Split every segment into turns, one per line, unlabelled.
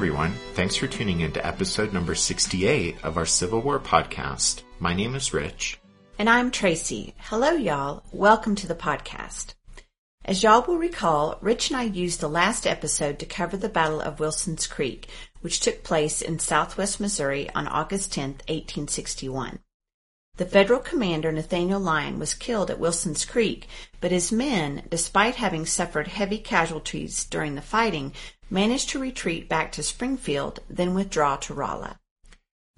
Everyone, thanks for tuning in to episode number 68 of our Civil War podcast. My name is Rich.
And I'm Tracy. Hello y'all. Welcome to the podcast. As y'all will recall, Rich and I used the last episode to cover the Battle of Wilson's Creek, which took place in southwest Missouri on August 10, 1861. The federal commander Nathaniel Lyon was killed at Wilson's Creek, but his men, despite having suffered heavy casualties during the fighting, managed to retreat back to Springfield, then withdraw to Rolla.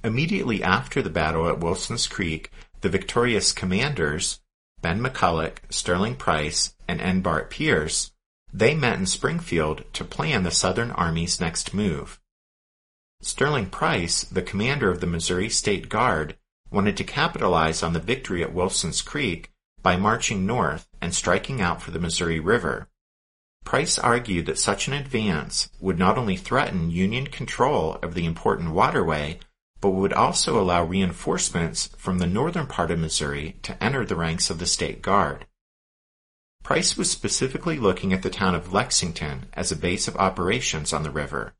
Immediately after the battle at Wilson's Creek, the victorious commanders, Ben McCulloch, Sterling Price, and N. Bart Pearce, they met in Springfield to plan the Southern Army's next move. Sterling Price, the commander of the Missouri State Guard, wanted to capitalize on the victory at Wilson's Creek by marching north and striking out for the Missouri River. Price argued that such an advance would not only threaten Union control of the important waterway, but would also allow reinforcements from the northern part of Missouri to enter the ranks of the state guard. Price was specifically looking at the town of Lexington as a base of operations on the river.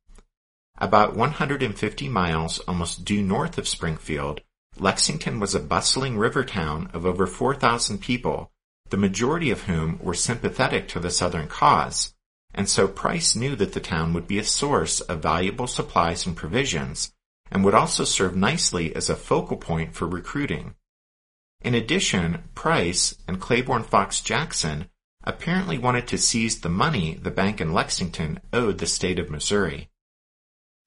About 150 miles almost due north of Springfield, Lexington was a bustling river town of over 4,000 people the majority of whom were sympathetic to the Southern cause, and so Price knew that the town would be a source of valuable supplies and provisions, and would also serve nicely as a focal point for recruiting. In addition, Price and Claiborne Fox Jackson apparently wanted to seize the money the bank in Lexington owed the state of Missouri.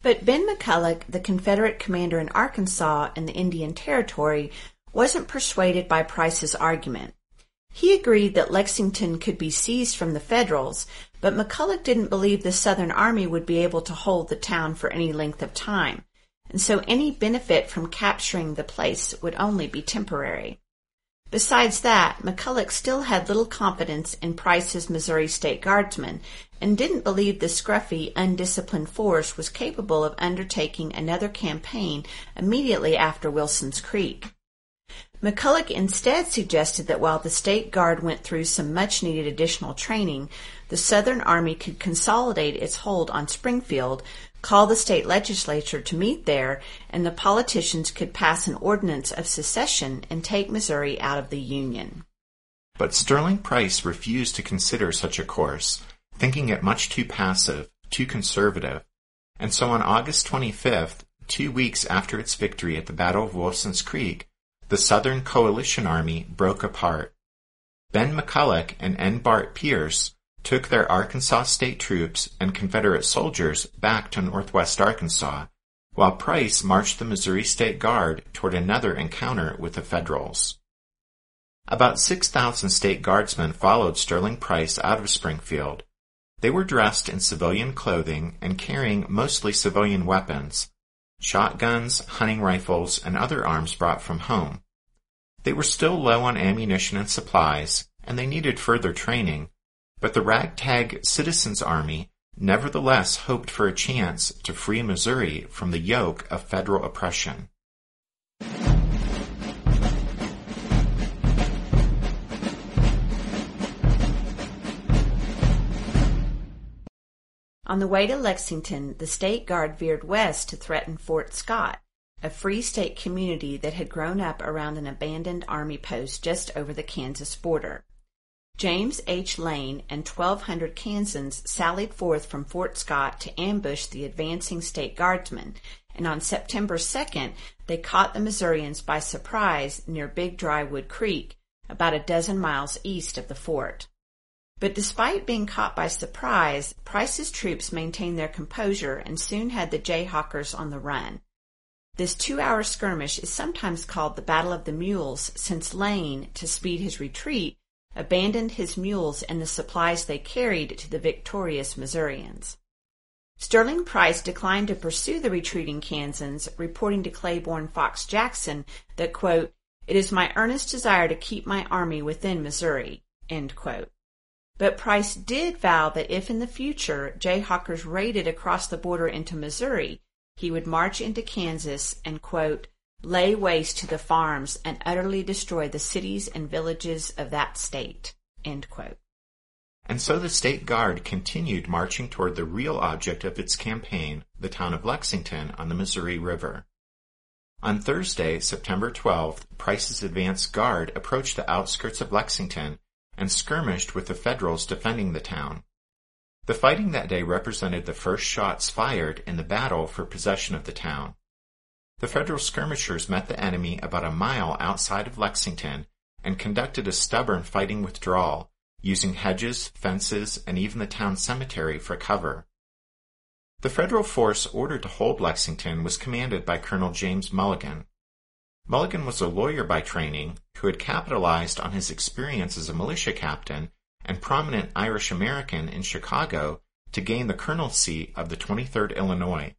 But Ben McCulloch, the Confederate commander in Arkansas and the Indian Territory, wasn't persuaded by Price's argument. He agreed that Lexington could be seized from the Federals, but McCulloch didn't believe the Southern Army would be able to hold the town for any length of time, and so any benefit from capturing the place would only be temporary. Besides that, McCulloch still had little confidence in Price's Missouri State Guardsmen and didn't believe the scruffy, undisciplined force was capable of undertaking another campaign immediately after Wilson's Creek. McCulloch instead suggested that while the State Guard went through some much needed additional training, the Southern Army could consolidate its hold on Springfield, call the state legislature to meet there, and the politicians could pass an ordinance of secession and take Missouri out of the Union.
But Sterling Price refused to consider such a course, thinking it much too passive, too conservative, and so on August 25th, two weeks after its victory at the Battle of Wilson's Creek, the Southern Coalition Army broke apart. Ben McCulloch and N. Bart Pearce took their Arkansas state troops and Confederate soldiers back to northwest Arkansas, while Price marched the Missouri State Guard toward another encounter with the Federals. About 6,000 state guardsmen followed Sterling Price out of Springfield. They were dressed in civilian clothing and carrying mostly civilian weapons, shotguns, hunting rifles, and other arms brought from home. They were still low on ammunition and supplies, and they needed further training, but the ragtag Citizens Army nevertheless hoped for a chance to free Missouri from the yoke of federal oppression.
On the way to Lexington, the State Guard veered west to threaten Fort Scott, a free state community that had grown up around an abandoned army post just over the Kansas border. James H. Lane and 1,200 Kansans sallied forth from Fort Scott to ambush the advancing state guardsmen, and on September 2nd they caught the Missourians by surprise near Big Dry Wood Creek, about a dozen miles east of the fort. But despite being caught by surprise, Price's troops maintained their composure and soon had the Jayhawkers on the run. This two-hour skirmish is sometimes called the Battle of the Mules since Lane, to speed his retreat, abandoned his mules and the supplies they carried to the victorious Missourians. Sterling Price declined to pursue the retreating Kansans, reporting to Claiborne Fox Jackson that, quote, it is my earnest desire to keep my army within Missouri, but Price did vow that if in the future Jayhawkers raided across the border into Missouri, he would march into Kansas and, quote, lay waste to the farms and utterly destroy the cities and villages of that state.
And so the state guard continued marching toward the real object of its campaign, the town of Lexington on the Missouri River. On Thursday, September 12th, Price's advance guard approached the outskirts of Lexington and skirmished with the Federals defending the town. The fighting that day represented the first shots fired in the battle for possession of the town. The Federal skirmishers met the enemy about a mile outside of Lexington and conducted a stubborn fighting withdrawal, using hedges, fences, and even the town cemetery for cover. The Federal force ordered to hold Lexington was commanded by Colonel James Mulligan. Mulligan was a lawyer by training who had capitalized on his experience as a militia captain and prominent Irish American in Chicago to gain the colonelcy of the 23rd Illinois,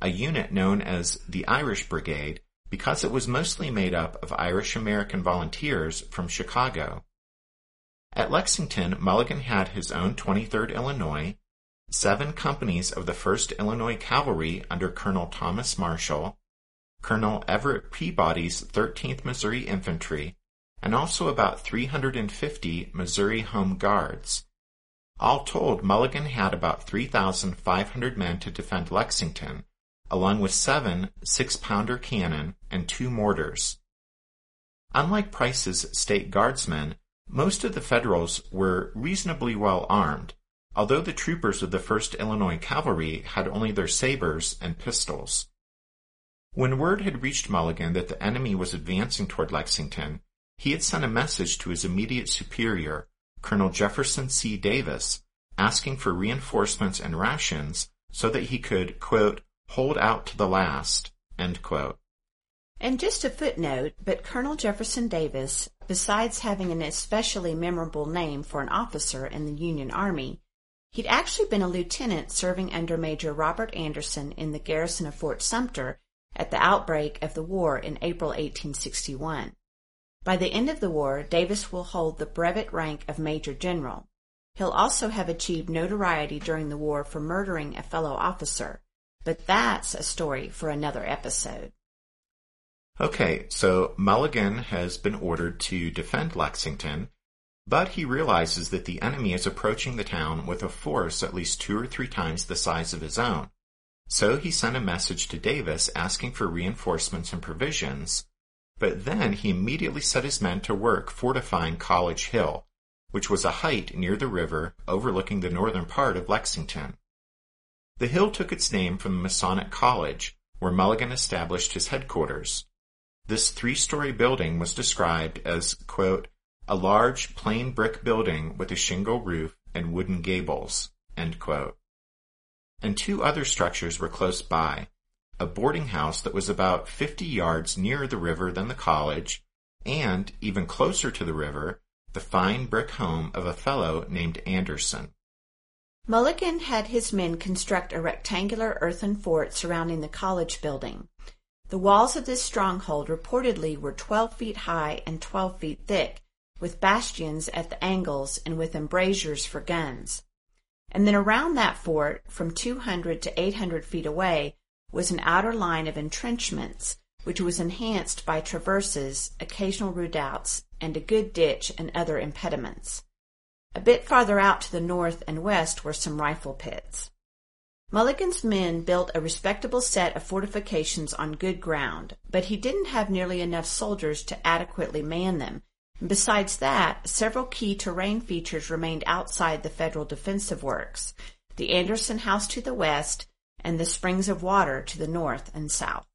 a unit known as the Irish Brigade because it was mostly made up of Irish American volunteers from Chicago. At Lexington, Mulligan had his own 23rd Illinois, seven companies of the 1st Illinois Cavalry under Colonel Thomas Marshall, Colonel Everett Peabody's 13th Missouri Infantry, and also about 350 Missouri Home Guards. All told, Mulligan had about 3,500 men to defend Lexington, along with seven six-pounder cannon and two mortars. Unlike Price's state guardsmen, most of the Federals were reasonably well armed, although the troopers of the 1st Illinois Cavalry had only their sabers and pistols. When word had reached Mulligan that the enemy was advancing toward Lexington, he had sent a message to his immediate superior, Colonel Jefferson C. Davis, asking for reinforcements and rations so that he could, quote, hold out to the last.
And just a footnote, but Colonel Jefferson Davis, besides having an especially memorable name for an officer in the Union Army, he'd actually been a lieutenant serving under Major Robert Anderson in the garrison of Fort Sumter at the outbreak of the war in April 1861. By the end of the war, Davis will hold the brevet rank of Major General. He'll also have achieved notoriety during the war for murdering a fellow officer, but that's a story for another episode.
Okay, so Mulligan has been ordered to defend Lexington, but he realizes that the enemy is approaching the town with a force at least two or three times the size of his own. So he sent a message to Davis asking for reinforcements and provisions, but then he immediately set his men to work fortifying College Hill, which was a height near the river overlooking the northern part of Lexington. The hill took its name from the Masonic College, where Mulligan established his headquarters. This three-story building was described as, quote, a large plain brick building with a shingle roof and wooden gables, end quote and two other structures were close by. A boarding house that was about 50 yards nearer the river than the college, and, even closer to the river, the fine brick home of a fellow named Anderson.
Mulligan had his men construct a rectangular earthen fort surrounding the college building. The walls of this stronghold reportedly were 12 feet high and 12 feet thick, with bastions at the angles and with embrasures for guns. And then around that fort, from 200 to 800 feet away, was an outer line of entrenchments, which was enhanced by traverses, occasional redoubts, and a good ditch and other impediments. A bit farther out to the north and west were some rifle pits. Mulligan's men built a respectable set of fortifications on good ground, but he didn't have nearly enough soldiers to adequately man them, Besides that, several key terrain features remained outside the federal defensive works. The Anderson House to the west and the springs of water to the north and south.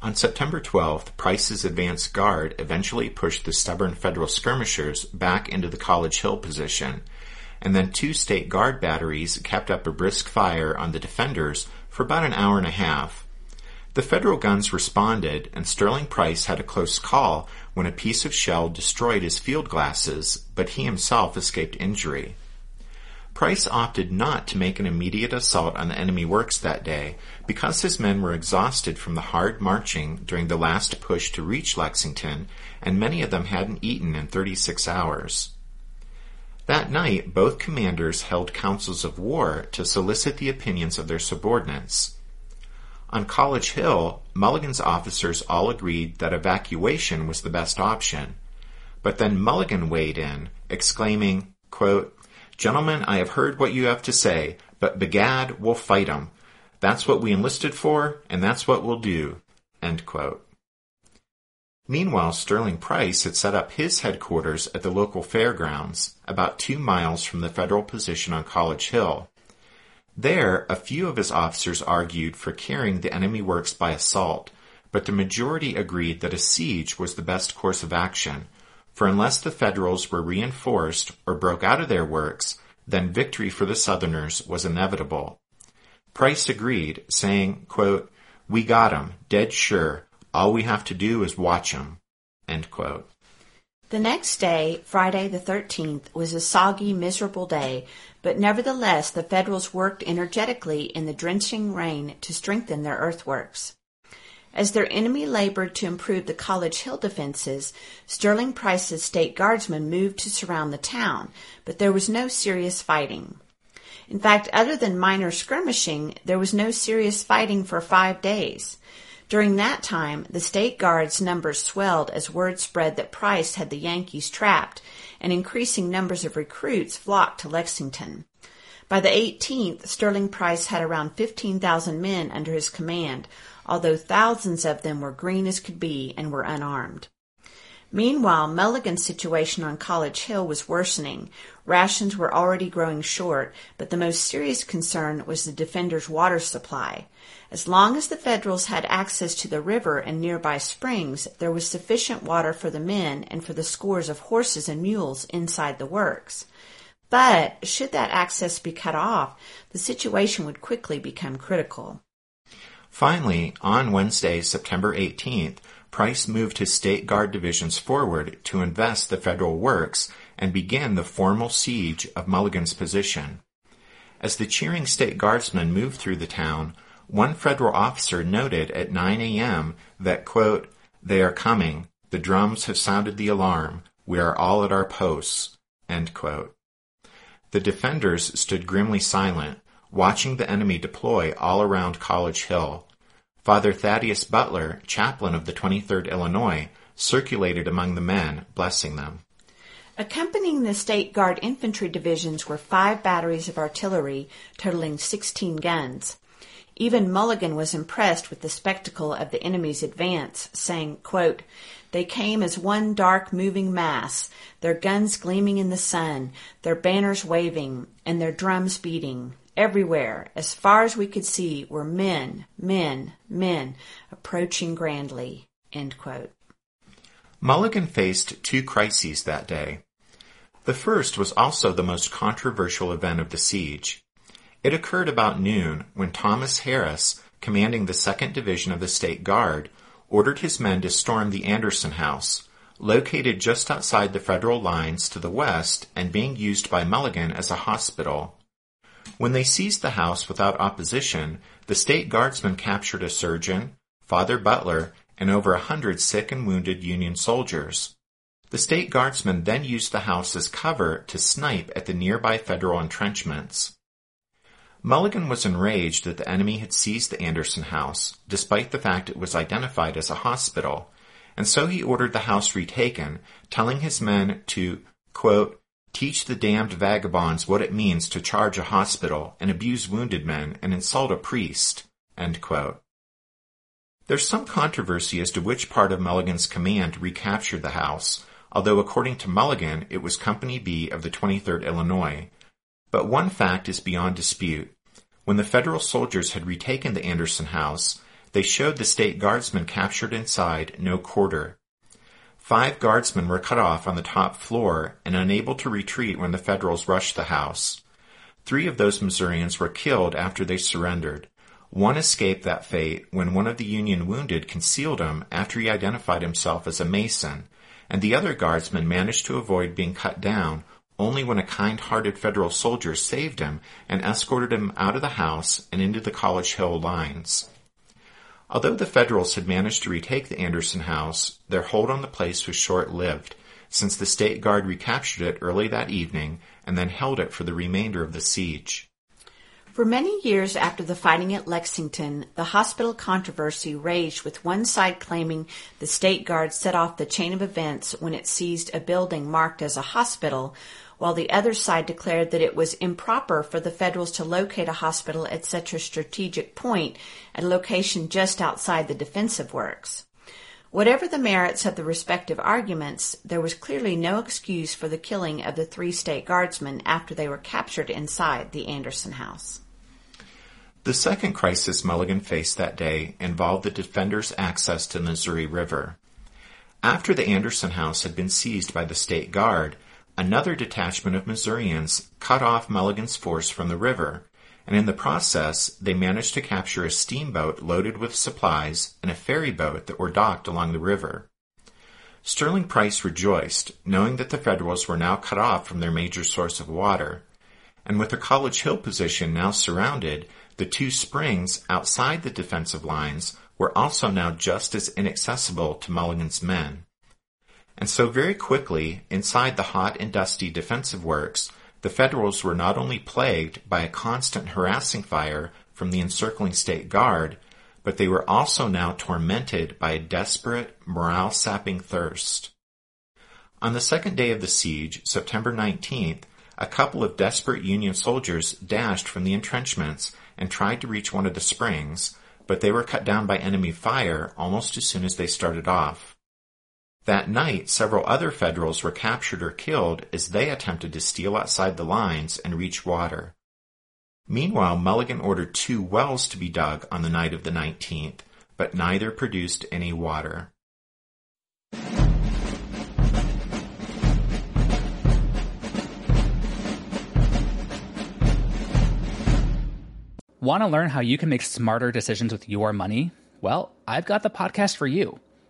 On September 12th, Price's advance guard eventually pushed the stubborn federal skirmishers back into the College Hill position, and then two state guard batteries kept up a brisk fire on the defenders for about an hour and a half. The federal guns responded, and Sterling Price had a close call when a piece of shell destroyed his field glasses, but he himself escaped injury. Price opted not to make an immediate assault on the enemy works that day because his men were exhausted from the hard marching during the last push to reach Lexington, and many of them hadn't eaten in 36 hours. That night, both commanders held councils of war to solicit the opinions of their subordinates. On College Hill, Mulligan's officers all agreed that evacuation was the best option. But then Mulligan weighed in, exclaiming, quote, Gentlemen, I have heard what you have to say, but begad, we'll fight 'em. That's what we enlisted for, and that's what we'll do. Meanwhile, Sterling Price had set up his headquarters at the local fairgrounds, about two miles from the federal position on College Hill. There, a few of his officers argued for carrying the enemy works by assault, but the majority agreed that a siege was the best course of action, for unless the Federals were reinforced or broke out of their works, then victory for the Southerners was inevitable. Price agreed, saying, quote, We got 'em, dead sure. All we have to do is watch 'em.
The next day, Friday the 13th, was a soggy, miserable day, but nevertheless the Federals worked energetically in the drenching rain to strengthen their earthworks. As their enemy labored to improve the College Hill defenses, Sterling Price's state guardsmen moved to surround the town, but there was no serious fighting. In fact, other than minor skirmishing, there was no serious fighting for five days. During that time, the state guards' numbers swelled as word spread that Price had the Yankees trapped, and increasing numbers of recruits flocked to Lexington. By the 18th, Sterling Price had around 15,000 men under his command, although thousands of them were green as could be and were unarmed. Meanwhile, Mulligan's situation on College Hill was worsening. Rations were already growing short, but the most serious concern was the defenders' water supply. As long as the Federals had access to the river and nearby springs, there was sufficient water for the men and for the scores of horses and mules inside the works. But should that access be cut off, the situation would quickly become critical.
Finally, on Wednesday, September 18th, Price moved his state guard divisions forward to invest the federal works and begin the formal siege of Mulligan's position. As the cheering state guardsmen moved through the town, one federal officer noted at 9 a.m. that, quote, they are coming. The drums have sounded the alarm. We are all at our posts. The defenders stood grimly silent, watching the enemy deploy all around College Hill. Father Thaddeus Butler, chaplain of the 23rd Illinois, circulated among the men, blessing them.
Accompanying the State Guard infantry divisions were five batteries of artillery, totaling 16 guns. Even Mulligan was impressed with the spectacle of the enemy's advance, saying, quote, They came as one dark moving mass, their guns gleaming in the sun, their banners waving, and their drums beating. Everywhere, as far as we could see, were men, men, men, approaching grandly.
Mulligan faced two crises that day. The first was also the most controversial event of the siege. It occurred about noon when Thomas Harris, commanding the 2nd Division of the State Guard, ordered his men to storm the Anderson House, located just outside the federal lines to the west and being used by Mulligan as a hospital. When they seized the house without opposition, the state guardsmen captured a surgeon, Father Butler, and over a hundred sick and wounded Union soldiers. The state guardsmen then used the house as cover to snipe at the nearby federal entrenchments. Mulligan was enraged that the enemy had seized the Anderson house, despite the fact it was identified as a hospital, and so he ordered the house retaken, telling his men to, quote, Teach the damned vagabonds what it means to charge a hospital and abuse wounded men and insult a priest. There's some controversy as to which part of Mulligan's command recaptured the house, although according to Mulligan, it was Company B of the 23rd Illinois. But one fact is beyond dispute. When the Federal soldiers had retaken the Anderson house, they showed the state guardsmen captured inside no quarter. Five guardsmen were cut off on the top floor and unable to retreat when the Federals rushed the house. Three of those Missourians were killed after they surrendered. One escaped that fate when one of the Union wounded concealed him after he identified himself as a Mason, and the other guardsman managed to avoid being cut down only when a kind-hearted Federal soldier saved him and escorted him out of the house and into the College Hill lines. Although the Federals had managed to retake the Anderson house, their hold on the place was short-lived, since the State Guard recaptured it early that evening and then held it for the remainder of the siege.
For many years after the fighting at Lexington, the hospital controversy raged with one side claiming the State Guard set off the chain of events when it seized a building marked as a hospital, while the other side declared that it was improper for the Federals to locate a hospital at such a strategic point at a location just outside the defensive works. Whatever the merits of the respective arguments, there was clearly no excuse for the killing of the three state guardsmen after they were captured inside the Anderson house.
The second crisis Mulligan faced that day involved the defenders' access to the Missouri River. After the Anderson house had been seized by the state guard, another detachment of Missourians cut off Mulligan's force from the river, and in the process they managed to capture a steamboat loaded with supplies and a ferry boat that were docked along the river. Sterling Price rejoiced, knowing that the Federals were now cut off from their major source of water, and with the College Hill position now surrounded, the two springs outside the defensive lines were also now just as inaccessible to Mulligan's men. And so very quickly, inside the hot and dusty defensive works, the Federals were not only plagued by a constant harassing fire from the encircling state guard, but they were also now tormented by a desperate, morale-sapping thirst. On the second day of the siege, September 19th, a couple of desperate Union soldiers dashed from the entrenchments and tried to reach one of the springs, but they were cut down by enemy fire almost as soon as they started off. That night, several other Federals were captured or killed as they attempted to steal outside the lines and reach water. Meanwhile, Mulligan ordered two wells to be dug on the night of the 19th, but neither produced any water.
Want to learn how you can make smarter decisions with your money? Well, I've got the podcast for you.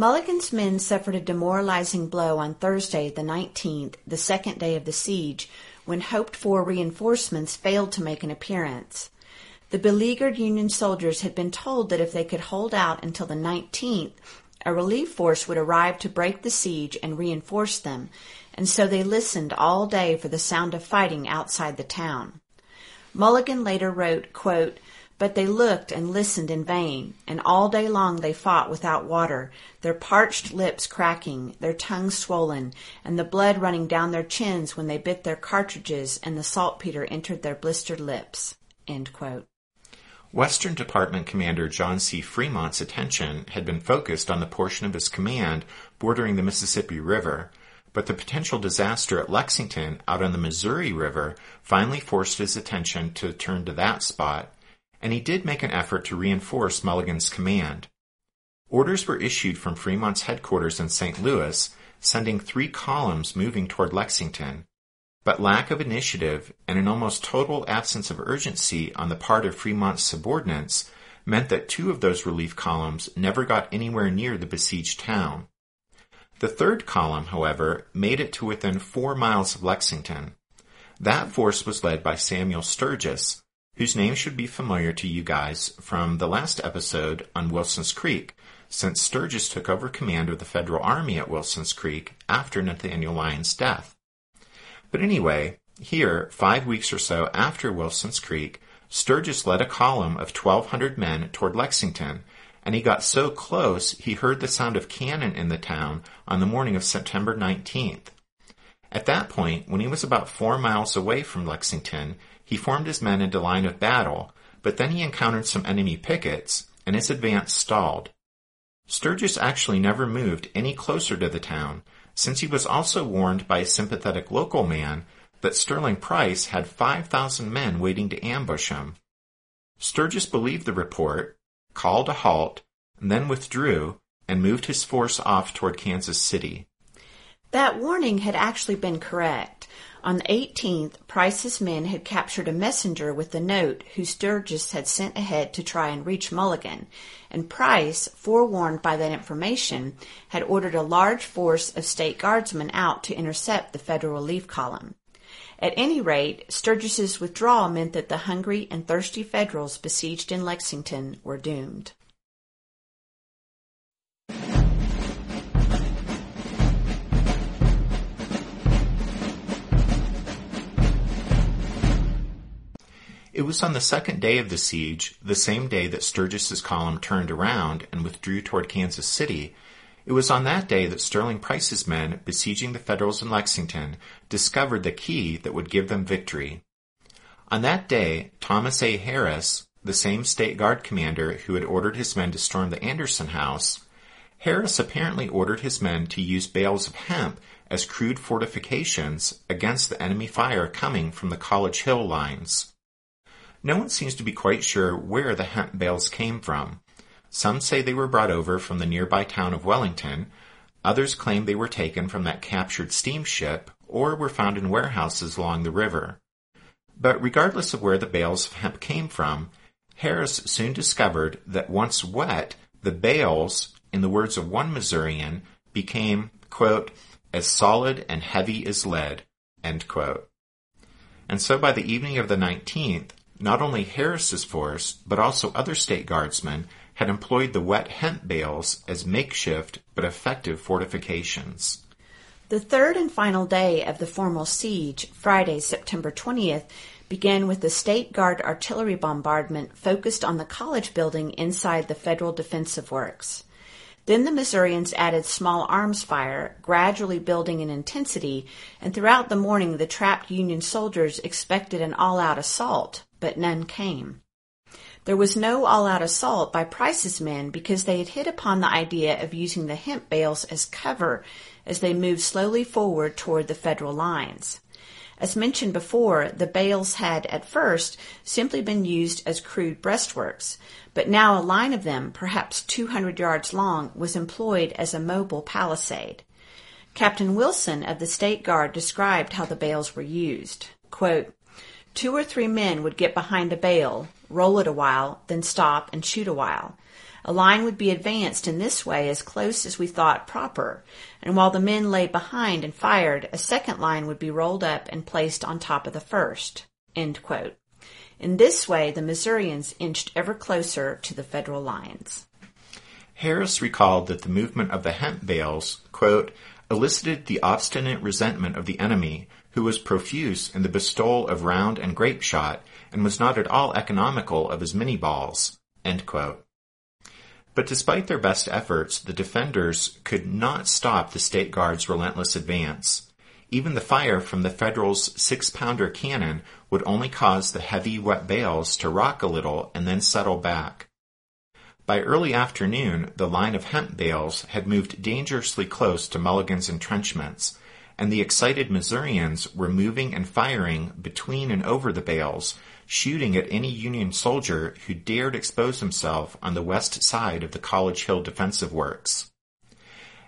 Mulligan's men suffered a demoralizing blow on Thursday, the 19th, the second day of the siege, when hoped for reinforcements failed to make an appearance. The beleaguered Union soldiers had been told that if they could hold out until the 19th, a relief force would arrive to break the siege and reinforce them, and so they listened all day for the sound of fighting outside the town. Mulligan later wrote, quote, but they looked and listened in vain, and all day long they fought without water, their parched lips cracking, their tongues swollen, and the blood running down their chins when they bit their cartridges and the saltpeter entered their blistered lips.
Western Department Commander John C. Fremont's attention had been focused on the portion of his command bordering the Mississippi River, but the potential disaster at Lexington out on the Missouri River finally forced his attention to turn to that spot and he did make an effort to reinforce Mulligan's command. Orders were issued from Fremont's headquarters in St. Louis, sending three columns moving toward Lexington. But lack of initiative and an almost total absence of urgency on the part of Fremont's subordinates meant that two of those relief columns never got anywhere near the besieged town. The third column, however, made it to within four miles of Lexington. That force was led by Samuel Sturgis, whose name should be familiar to you guys from the last episode on Wilson's Creek, since Sturgis took over command of the Federal Army at Wilson's Creek after Nathaniel Lyon's death. But anyway, here, five weeks or so after Wilson's Creek, Sturgis led a column of 1,200 men toward Lexington, and he got so close he heard the sound of cannon in the town on the morning of September 19th. At that point, when he was about four miles away from Lexington, he formed his men into line of battle, but then he encountered some enemy pickets, and his advance stalled. Sturgis actually never moved any closer to the town, since he was also warned by a sympathetic local man that Sterling Price had 5,000 men waiting to ambush him. Sturgis believed the report, called a halt, and then withdrew and moved his force off toward Kansas City.
That warning had actually been correct. On the 18th, Price's men had captured a messenger with a note who Sturgis had sent ahead to try and reach Mulligan, and Price, forewarned by that information, had ordered a large force of state guardsmen out to intercept the federal relief column. At any rate, Sturgis's withdrawal meant that the hungry and thirsty Federals besieged in Lexington were doomed.
It was on the second day of the siege, the same day that Sturgis's column turned around and withdrew toward Kansas City, it was on that day that Sterling Price's men besieging the Federals in Lexington discovered the key that would give them victory. On that day, Thomas A. Harris, the same state guard commander who had ordered his men to storm the Anderson house, Harris apparently ordered his men to use bales of hemp as crude fortifications against the enemy fire coming from the College Hill lines. No one seems to be quite sure where the hemp bales came from. Some say they were brought over from the nearby town of Wellington. Others claim they were taken from that captured steamship or were found in warehouses along the river. But regardless of where the bales of hemp came from, Harris soon discovered that once wet, the bales, in the words of one Missourian, became, quote, as solid and heavy as lead, And so by the evening of the 19th, not only Harris's force, but also other state guardsmen had employed the wet hemp bales as makeshift but effective fortifications.
The third and final day of the formal siege, Friday, September 20th, began with the State Guard artillery bombardment focused on the college building inside the Federal Defensive Works. Then the Missourians added small arms fire, gradually building in intensity, and throughout the morning the trapped Union soldiers expected an all-out assault, but none came. There was no all-out assault by Price's men because they had hit upon the idea of using the hemp bales as cover as they moved slowly forward toward the federal lines. As mentioned before, the bales had at first simply been used as crude breastworks, but now a line of them, perhaps 200 yards long, was employed as a mobile palisade. Captain Wilson of the State Guard described how the bales were used. Quote, Two or three men would get behind a bale, roll it a while, then stop and shoot a while. A line would be advanced in this way as close as we thought proper, and while the men lay behind and fired, a second line would be rolled up and placed on top of the first. In this way, the Missourians inched ever closer to the Federal lines.
Harris recalled that the movement of the hemp bales, quote, elicited the obstinate resentment of the enemy, who was profuse in the bestowal of round and grape shot, and was not at all economical of his Minié balls, But despite their best efforts, the defenders could not stop the State Guard's relentless advance. Even the fire from the Federals' six-pounder cannon would only cause the heavy, wet bales to rock a little and then settle back. By early afternoon, the line of hemp bales had moved dangerously close to Mulligan's entrenchments, and the excited Missourians were moving and firing between and over the bales, shooting at any Union soldier who dared expose himself on the west side of the College Hill defensive works.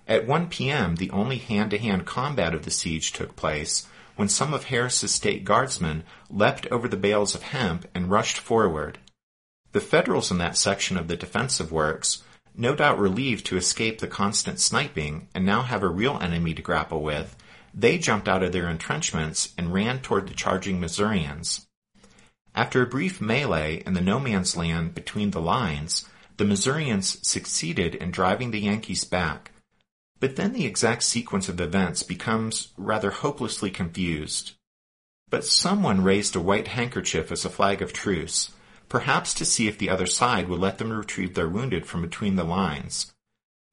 At 1 p.m., the only hand-to-hand combat of the siege took place when some of Harris's state guardsmen leapt over the bales of hemp and rushed forward. The Federals in that section of the defensive works, no doubt relieved to escape the constant sniping and now have a real enemy to grapple with, they jumped out of their entrenchments and ran toward the charging Missourians. After a brief melee in the no man's land between the lines, the Missourians succeeded in driving the Yankees back, but then the exact sequence of events becomes rather hopelessly confused. But someone raised a white handkerchief as a flag of truce, perhaps to see if the other side would let them retrieve their wounded from between the lines.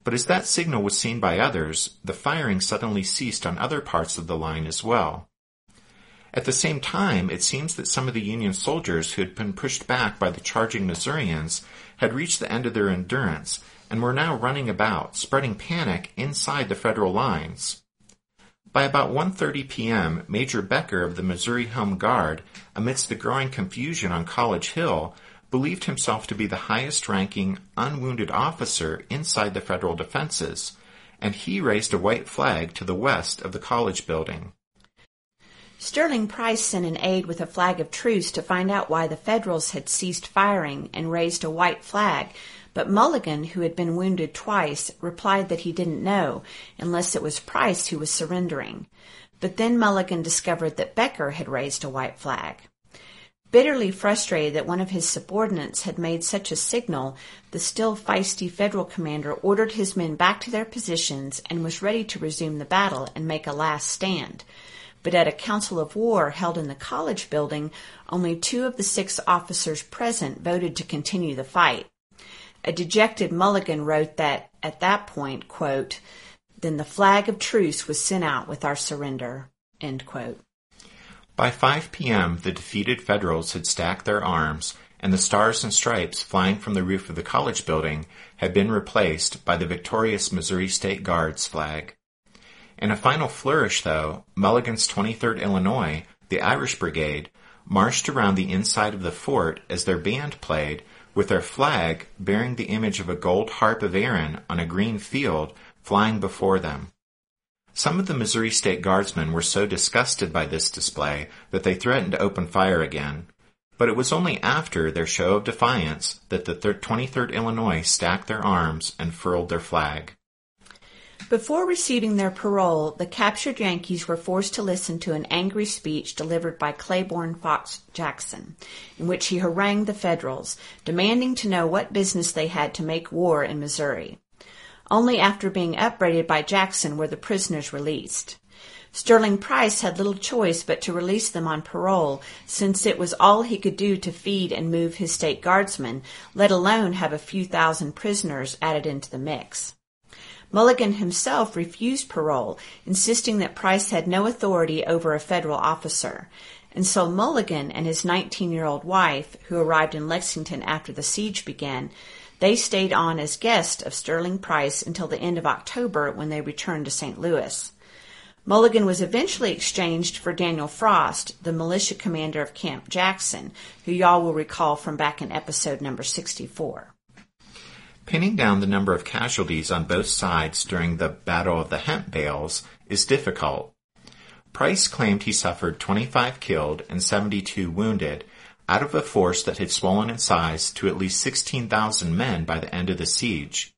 But as that signal was seen by others, the firing suddenly ceased on other parts of the line as well. At the same time, it seems that some of the Union soldiers who had been pushed back by the charging Missourians had reached the end of their endurance and were now running about, spreading panic inside the Federal lines. By about 1.30 p.m., Major Becker of the Missouri Home Guard, amidst the growing confusion on College Hill, believed himself to be the highest ranking unwounded officer inside the federal defenses, and he raised a white flag to the west of the college building.
Sterling Price sent an aide with a flag of truce to find out why the Federals had ceased firing and raised a white flag, but Mulligan, who had been wounded twice, replied that he didn't know, unless it was Price who was surrendering. But then Mulligan discovered that Becker had raised a white flag. Bitterly frustrated that one of his subordinates had made such a signal, the still feisty federal commander ordered his men back to their positions and was ready to resume the battle and make a last stand. But at a council of war held in the college building, only two of the six officers present voted to continue the fight. A dejected Mulligan wrote that at that point, quote, then the flag of truce was sent out with our surrender.
By 5 p.m., the defeated Federals had stacked their arms, and the stars and stripes flying from the roof of the college building had been replaced by the victorious Missouri State Guard's flag. In a final flourish, though, Mulligan's 23rd Illinois, the Irish Brigade, marched around the inside of the fort as their band played with their flag bearing the image of a gold harp of Erin on a green field flying before them. Some of the Missouri State Guardsmen were so disgusted by this display that they threatened to open fire again. But it was only after their show of defiance that the 23rd Illinois stacked their arms and furled their flag.
Before receiving their parole, the captured Yankees were forced to listen to an angry speech delivered by Claiborne Fox Jackson, in which he harangued the Federals, demanding to know what business they had to make war in Missouri. Only after being upbraided by Jackson were the prisoners released. Sterling Price had little choice but to release them on parole, since it was all he could do to feed and move his state guardsmen, let alone have a few thousand prisoners added into the mix. Mulligan himself refused parole, insisting that Price had no authority over a federal officer. And so Mulligan and his 19-year-old wife, who arrived in Lexington after the siege began, they stayed on as guests of Sterling Price until the end of October when they returned to St. Louis. Mulligan was eventually exchanged for Daniel Frost, the militia commander of Camp Jackson, who y'all will recall from back in episode number 64.
Pinning down the number of casualties on both sides during the Battle of the Hemp Bales is difficult. Price claimed he suffered 25 killed and 72 wounded out of a force that had swollen in size to at least 16,000 men by the end of the siege.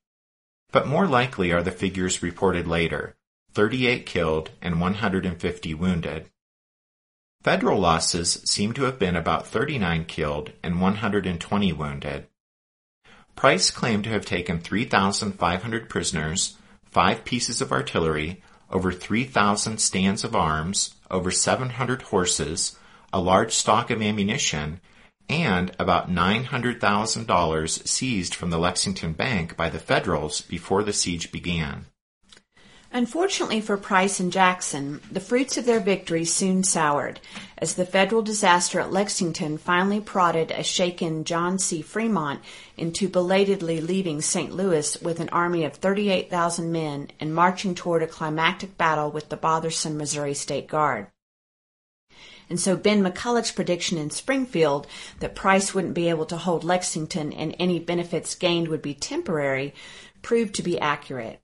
But more likely are the figures reported later, 38 killed and 150 wounded. Federal losses seem to have been about 39 killed and 120 wounded. Price claimed to have taken 3,500 prisoners, five pieces of artillery, over 3,000 stands of arms, over 700 horses, a large stock of ammunition, and about $900,000 seized from the Lexington Bank by the Federals before the siege began.
Unfortunately for Price and Jackson, the fruits of their victory soon soured, as the federal disaster at Lexington finally prodded a shaken John C. Fremont into belatedly leaving St. Louis with an army of 38,000 men and marching toward a climactic battle with the bothersome Missouri State Guard. And so Ben McCulloch's prediction in Springfield that Price wouldn't be able to hold Lexington and any benefits gained would be temporary proved to be accurate.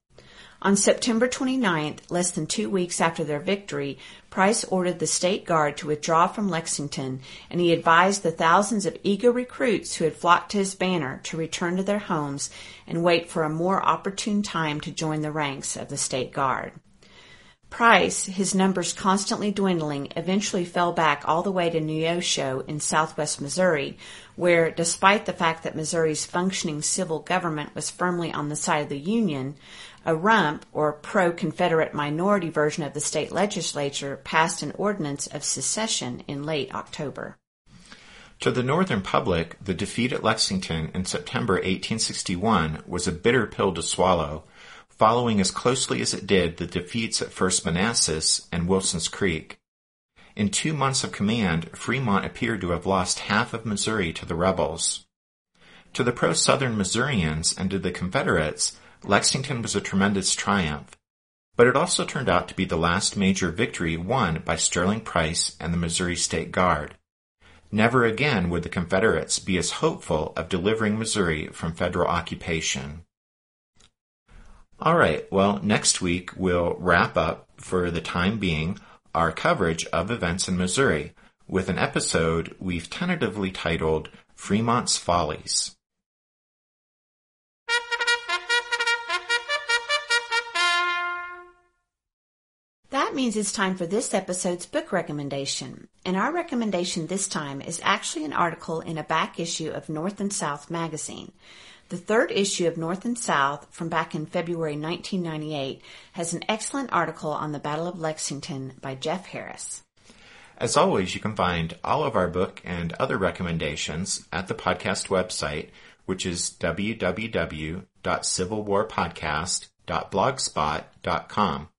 On September 29th, less than two weeks after their victory, Price ordered the state guard to withdraw from Lexington, and he advised the thousands of eager recruits who had flocked to his banner to return to their homes and wait for a more opportune time to join the ranks of the state guard. Price, his numbers constantly dwindling, eventually fell back all the way to Neosho in southwest Missouri, where, despite the fact that Missouri's functioning civil government was firmly on the side of the Union, a rump, or pro-Confederate minority version of the state legislature, passed an ordinance of secession in late October.
To the Northern public, the defeat at Lexington in September 1861 was a bitter pill to swallow, following as closely as it did the defeats at First Manassas and Wilson's Creek. In two months of command, Fremont appeared to have lost half of Missouri to the rebels. To the pro-Southern Missourians and to the Confederates, Lexington was a tremendous triumph, but it also turned out to be the last major victory won by Sterling Price and the Missouri State Guard. Never again would the Confederates be as hopeful of delivering Missouri from federal occupation. All right, well, next week we'll wrap up, for the time being, our coverage of events in Missouri with an episode we've tentatively titled Fremont's Follies.
That means it's time for this episode's book recommendation. And our recommendation this time is actually an article in a back issue of North and South magazine. The third issue of North and South from back in February 1998 has an excellent article on the Battle of Lexington by Jeff Harris.
As always, you can find all of our book and other recommendations at the podcast website, which is www.civilwarpodcast.blogspot.com.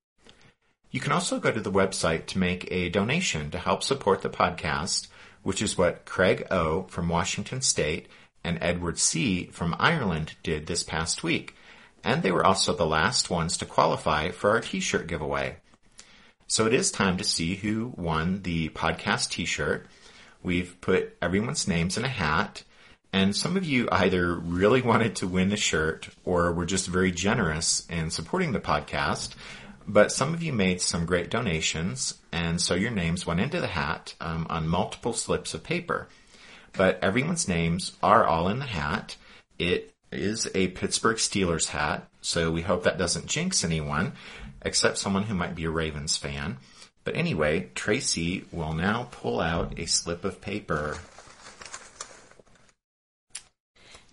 You can also go to the website to make a donation to help support the podcast, which is what Craig O. from Washington State and Edward C. from Ireland did this past week. And they were also the last ones to qualify for our t-shirt giveaway. So it is time to see who won the podcast t-shirt. We've put everyone's names in a hat and some of you either really wanted to win the shirt or were just very generous in supporting the podcast. But some of you made some great donations, and so your names went into the hat um, on multiple slips of paper. But everyone's names are all in the hat. It is a Pittsburgh Steelers hat, so we hope that doesn't jinx anyone, except someone who might be a Ravens fan. But anyway, Tracy will now pull out a slip of paper.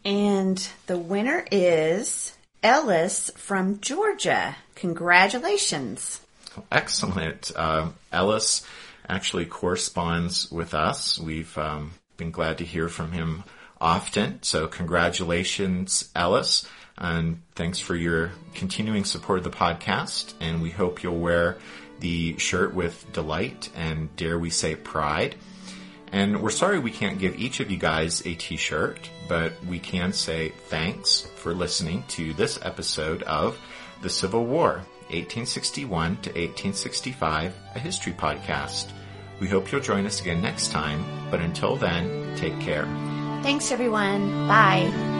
And the winner is Ellis from Georgia. Congratulations.
Excellent. Uh, Ellis actually corresponds with us. We've um, been glad to hear from him often. So congratulations, Ellis. And thanks for your continuing support of the podcast. And we hope you'll wear the shirt with delight and dare we say pride. And we're sorry we can't give each of you guys a t-shirt, but we can say thanks for listening to this episode of The Civil War, 1861 to 1865, a history podcast. We hope you'll join us again next time, but until then, take care.
Thanks everyone. Bye.